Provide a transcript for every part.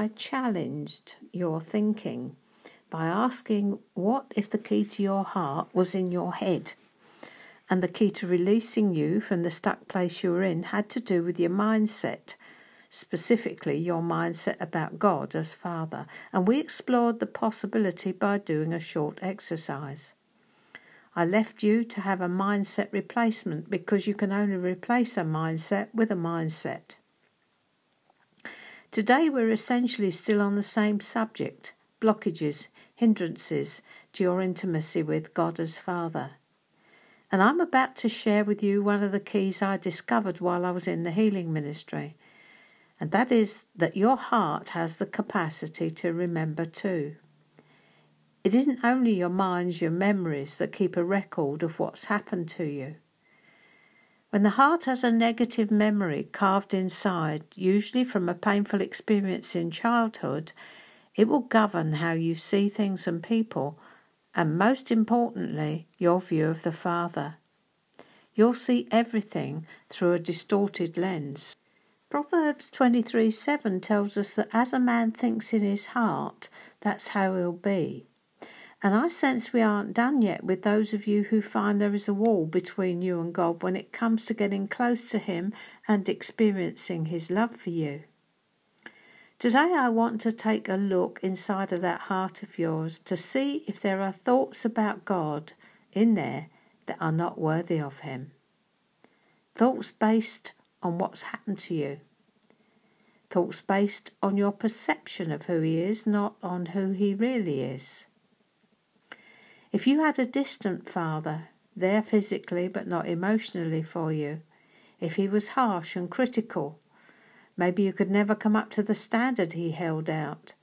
I challenged your thinking by asking what if the key to your heart was in your head? And the key to releasing you from the stuck place you were in had to do with your mindset, specifically your mindset about God as Father. And we explored the possibility by doing a short exercise. I left you to have a mindset replacement because you can only replace a mindset with a mindset. Today, we're essentially still on the same subject blockages, hindrances to your intimacy with God as Father. And I'm about to share with you one of the keys I discovered while I was in the healing ministry. And that is that your heart has the capacity to remember too. It isn't only your minds, your memories that keep a record of what's happened to you. When the heart has a negative memory carved inside, usually from a painful experience in childhood, it will govern how you see things and people, and most importantly, your view of the Father. You'll see everything through a distorted lens. Proverbs 23 7 tells us that as a man thinks in his heart, that's how he'll be. And I sense we aren't done yet with those of you who find there is a wall between you and God when it comes to getting close to Him and experiencing His love for you. Today, I want to take a look inside of that heart of yours to see if there are thoughts about God in there that are not worthy of Him. Thoughts based on what's happened to you. Thoughts based on your perception of who He is, not on who He really is. If you had a distant father, there physically but not emotionally for you, if he was harsh and critical, maybe you could never come up to the standard he held out.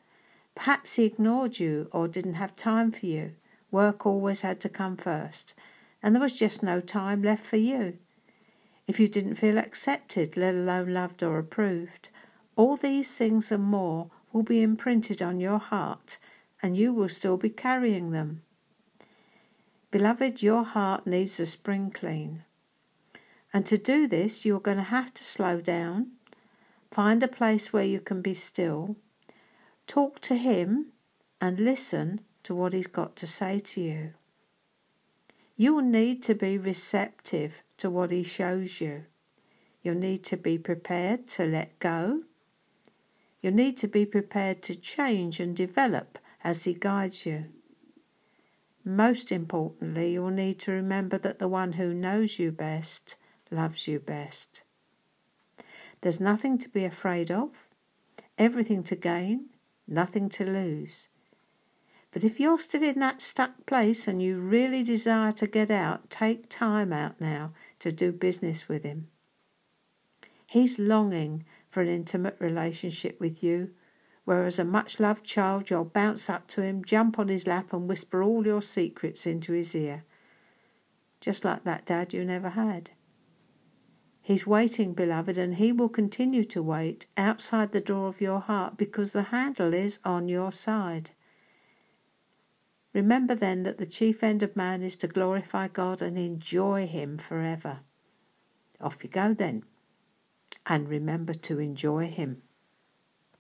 Perhaps he ignored you or didn't have time for you. Work always had to come first, and there was just no time left for you. If you didn't feel accepted, let alone loved or approved, all these things and more will be imprinted on your heart, and you will still be carrying them. Beloved, your heart needs a spring clean. And to do this, you're going to have to slow down, find a place where you can be still, talk to Him, and listen to what He's got to say to you. You will need to be receptive to what He shows you. You'll need to be prepared to let go. You'll need to be prepared to change and develop as He guides you. Most importantly, you'll need to remember that the one who knows you best loves you best. There's nothing to be afraid of, everything to gain, nothing to lose. But if you're still in that stuck place and you really desire to get out, take time out now to do business with him. He's longing for an intimate relationship with you whereas a much loved child you'll bounce up to him, jump on his lap, and whisper all your secrets into his ear. Just like that dad you never had. He's waiting, beloved, and he will continue to wait outside the door of your heart because the handle is on your side. Remember then that the chief end of man is to glorify God and enjoy Him forever. Off you go then, and remember to enjoy Him.